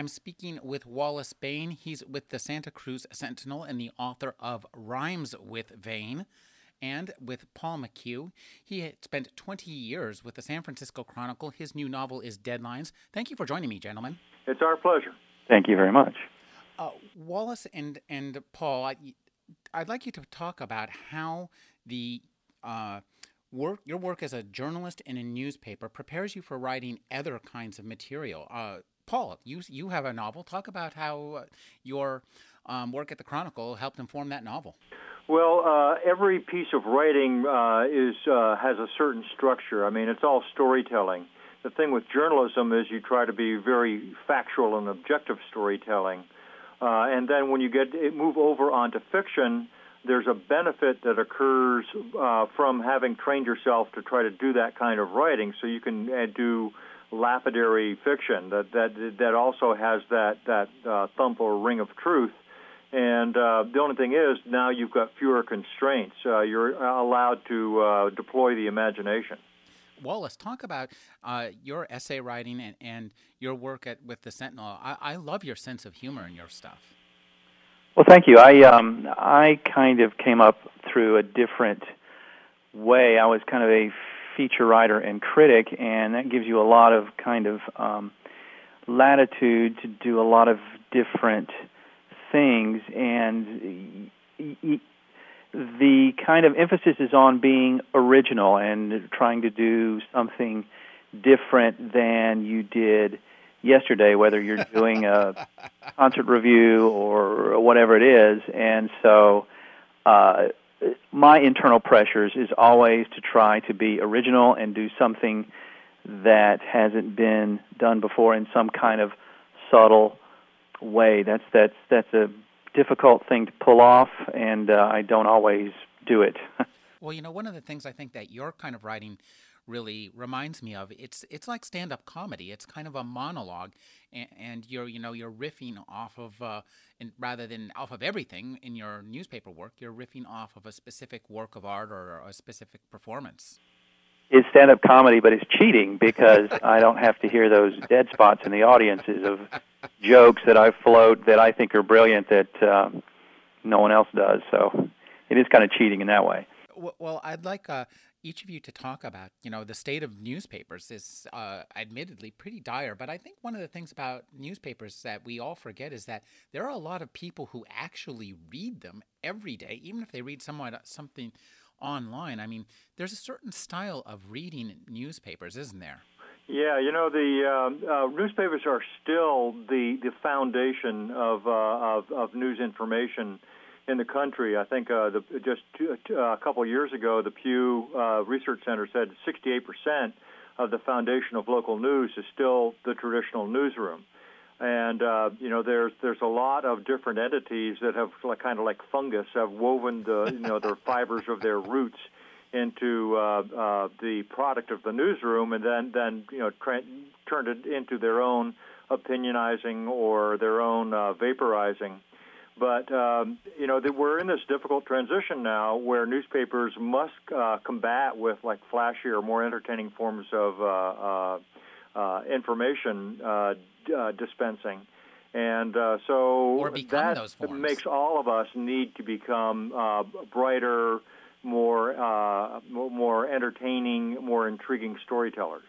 I'm speaking with Wallace Baine. He's with the Santa Cruz Sentinel and the author of Rhymes with Vain. And with Paul McHugh. He had spent 20 years with the San Francisco Chronicle. His new novel is Deadlines. Thank you for joining me, gentlemen. It's our pleasure. Thank you very much. Uh, Wallace and, and Paul, I, would like you to talk about how the uh, work, your work as a journalist in a newspaper prepares you for writing other kinds of material. Uh, Paul, you you have a novel. Talk about how uh, your um, work at the Chronicle helped inform that novel. Well, uh, every piece of writing uh, is uh, has a certain structure. I mean, it's all storytelling. The thing with journalism is you try to be very factual and objective storytelling, uh, and then when you get move over onto fiction, there's a benefit that occurs uh, from having trained yourself to try to do that kind of writing. So you can do lapidary fiction that that that also has that that uh, thump or ring of truth. And uh, the only thing is, now you've got fewer constraints. Uh, you're allowed to uh, deploy the imagination. Wallace, talk about uh, your essay writing and, and your work at with the Sentinel. I, I love your sense of humor in your stuff. Well, thank you. I um, I kind of came up through a different way. I was kind of a feature writer and critic, and that gives you a lot of kind of um, latitude to do a lot of different things. And the kind of emphasis is on being original and trying to do something different than you did yesterday, whether you're doing a concert review or whatever it is. And so, uh, my internal pressures is always to try to be original and do something that hasn't been done before in some kind of subtle way. That's that's that's a difficult thing to pull off, and uh, I don't always do it. well, you know, one of the things I think that your kind of writing really reminds me of. It's it's like stand up comedy. It's kind of a monologue, and, and you're you know you're riffing off of uh, and rather than off of everything in your newspaper work, you're riffing off of a specific work of art or a specific performance. It's stand up comedy, but it's cheating because I don't have to hear those dead spots in the audiences of jokes that I float that I think are brilliant that uh, no one else does. So it is kind of cheating in that way. Well, I'd like uh, each of you to talk about, you know, the state of newspapers is uh, admittedly pretty dire. But I think one of the things about newspapers that we all forget is that there are a lot of people who actually read them every day, even if they read somewhat something online. I mean, there's a certain style of reading newspapers, isn't there? Yeah, you know the uh, uh, newspapers are still the the foundation of uh, of, of news information in the country. I think uh, the, just two, uh, a couple years ago, the Pew uh, Research Center said 68% of the foundation of local news is still the traditional newsroom. And uh, you know, there's there's a lot of different entities that have like, kind of like fungus have woven the you know their fibers of their roots into uh, uh, the product of the newsroom, and then then you know tra- turned it into their own opinionizing or their own uh, vaporizing but um, you know that we're in this difficult transition now, where newspapers must uh, combat with like flashier, more entertaining forms of uh, uh, uh information uh, uh, dispensing, and so that makes all of us need to become brighter, more more entertaining, more intriguing storytellers.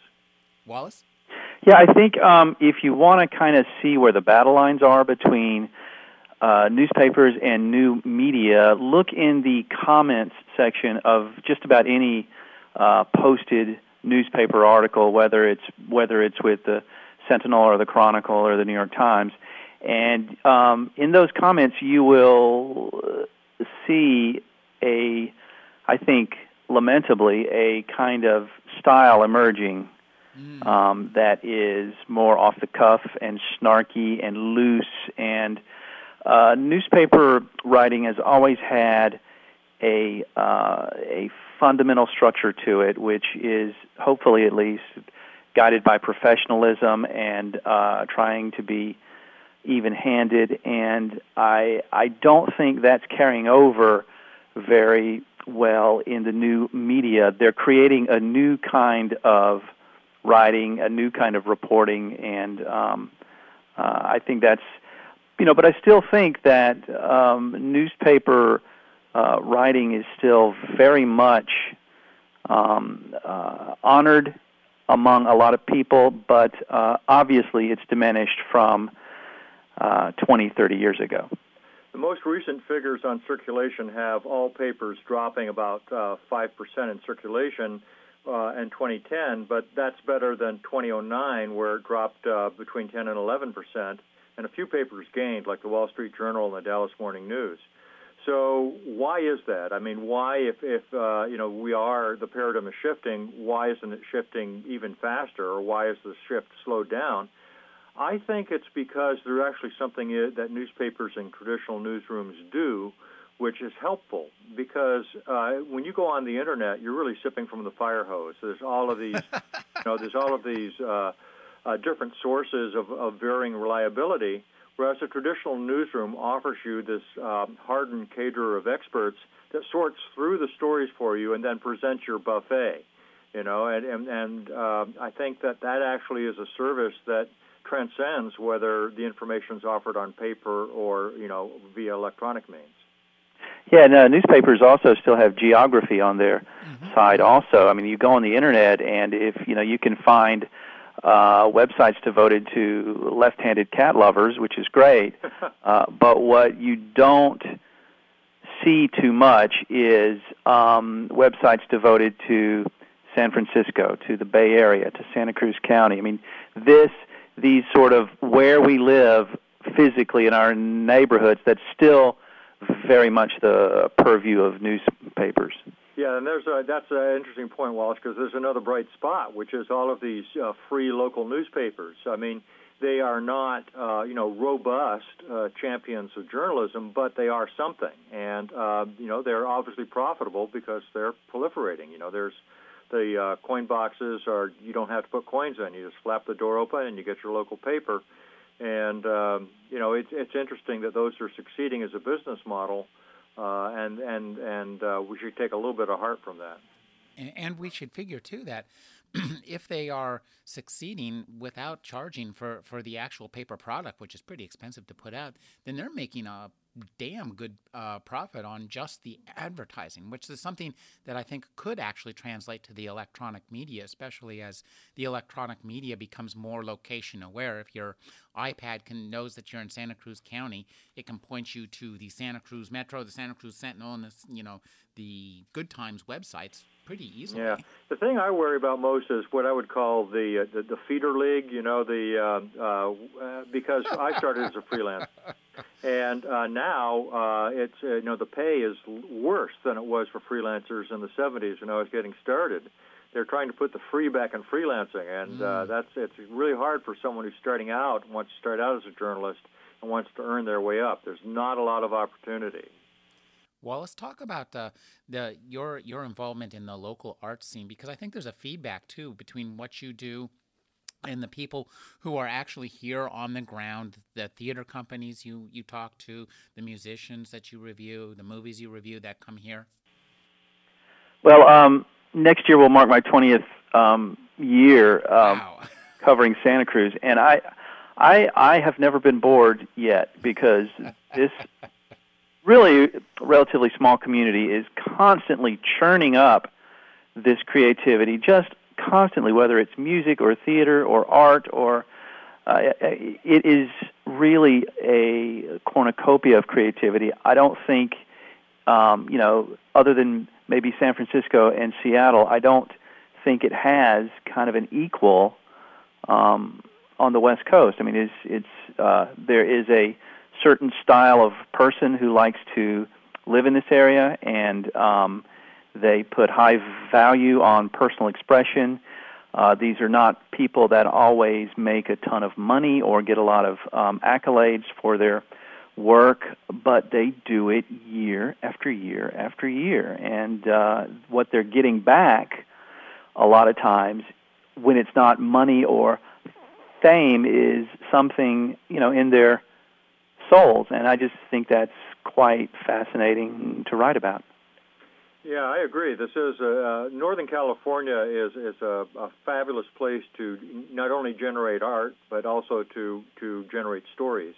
Wallace. Yeah, I think um, if you want to kind of see where the battle lines are between uh, newspapers and new media, look in the comments section of just about any uh, posted newspaper article, whether it's whether it's with the Sentinel or the Chronicle or the New York Times, and um, in those comments you will see a, I think, lamentably, a kind of style emerging mm. um, that is more off the cuff and snarky and loose and uh, newspaper writing has always had a uh, a fundamental structure to it, which is hopefully at least guided by professionalism and uh, trying to be even-handed. And I I don't think that's carrying over very well in the new media. They're creating a new kind of writing, a new kind of reporting, and um, uh, I think that's you know. But I still think that um, newspaper uh, writing is still very much um, uh, honored among a lot of people, but uh, obviously it's diminished from uh, 20, 30 years ago. The most recent figures on circulation have all papers dropping about uh, 5% in circulation uh, in 2010, but that's better than 2009, where it dropped uh, between 10 and 11 percent, and a few papers gained, like the Wall Street Journal and the Dallas Morning News. So why is that? I mean, why, if, if uh, you know we are the paradigm is shifting, why isn't it shifting even faster, or why is the shift slowed down? I think it's because there's actually something that newspapers and traditional newsrooms do, which is helpful. Because uh, when you go on the internet, you're really sipping from the fire hose. There's all of these, you know, there's all of these uh, uh, different sources of, of varying reliability. Whereas a traditional newsroom offers you this um, hardened cadre of experts that sorts through the stories for you and then presents your buffet. You know, and and, and uh, I think that that actually is a service that transcends whether the information is offered on paper or you know via electronic means. Yeah, no, newspapers also still have geography on their mm-hmm. side. Also, I mean, you go on the internet, and if you know, you can find uh, websites devoted to left-handed cat lovers, which is great. uh, but what you don't see too much is um, websites devoted to San Francisco, to the Bay Area, to Santa Cruz County. I mean, this these sort of where we live physically in our neighborhoods that's still very much the purview of newspapers. Yeah, and there's a, that's an interesting point, Wallace, because there's another bright spot, which is all of these uh, free local newspapers. I mean, they are not, uh, you know, robust uh, champions of journalism, but they are something, and uh, you know, they're obviously profitable because they're proliferating. You know, there's the uh, coin boxes are you don't have to put coins in. You just flap the door open and you get your local paper. And um, you know it's it's interesting that those are succeeding as a business model, uh, and and and uh, we should take a little bit of heart from that. And we should figure too that if they are succeeding without charging for, for the actual paper product, which is pretty expensive to put out, then they're making a damn good uh, profit on just the advertising, which is something that I think could actually translate to the electronic media, especially as the electronic media becomes more location aware. If your iPad can knows that you're in Santa Cruz County, it can point you to the Santa Cruz Metro, the Santa Cruz Sentinel, and the, you know the Good Times websites pretty easily. Yeah, the thing I worry about most is what I would call the uh, the, the feeder league. You know, the uh, uh, because I started as a freelance, and uh, now uh, it's uh, you know the pay is worse than it was for freelancers in the 70s when I was getting started. They're trying to put the free back in freelancing, and uh, mm. that's it's really hard for someone who's starting out wants to start out as a journalist and wants to earn their way up. There's not a lot of opportunity. Well, let's talk about uh, the your your involvement in the local art scene because I think there's a feedback too between what you do and the people who are actually here on the ground, the theater companies you you talk to, the musicians that you review, the movies you review that come here. Well, um, next year will mark my 20th um, year um, wow. covering Santa Cruz, and I. I I have never been bored yet because this really relatively small community is constantly churning up this creativity, just constantly, whether it's music or theater or art or uh, it is really a cornucopia of creativity. I don't think, um, you know, other than maybe San Francisco and Seattle, I don't think it has kind of an equal um, on the West Coast. I mean, it's it's uh, there is a certain style of person who likes to live in this area, and um, they put high value on personal expression. Uh, these are not people that always make a ton of money or get a lot of um, accolades for their work, but they do it year after year after year. And uh, what they're getting back a lot of times, when it's not money or fame, is something you know in their souls. And I just think that's quite fascinating to write about. Yeah, I agree. This is uh, Northern California is is a, a fabulous place to not only generate art but also to to generate stories.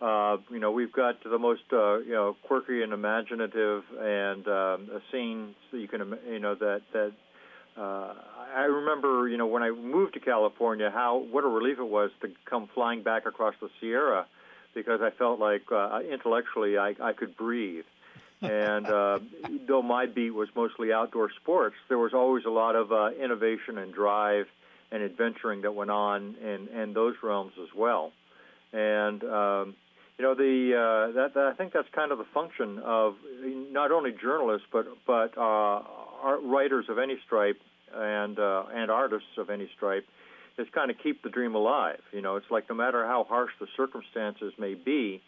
Uh, you know, we've got the most uh, you know quirky and imaginative and um, scenes that you can you know that that. Uh, I remember, you know, when I moved to California, how what a relief it was to come flying back across the Sierra, because I felt like uh, intellectually I, I could breathe and uh, though my beat was mostly outdoor sports, there was always a lot of uh, innovation and drive and adventuring that went on in, in those realms as well. And um, you know, the uh, that, that I think that's kind of the function of not only journalists but but uh, writers of any stripe and uh, and artists of any stripe is kind of keep the dream alive. You know, it's like no matter how harsh the circumstances may be,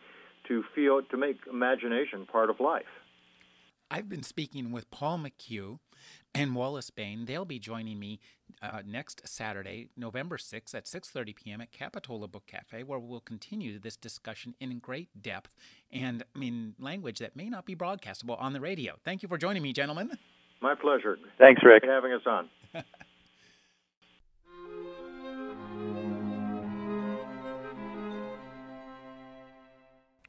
to feel to make imagination part of life. I've been speaking with Paul McHugh and Wallace Baine. They'll be joining me uh, next Saturday, November 6th at 6:30 p.m. at Capitola Book Cafe, where we'll continue this discussion in great depth and I mean language that may not be broadcastable on the radio. Thank you for joining me, gentlemen. My pleasure. Thanks, Rick. For having us on.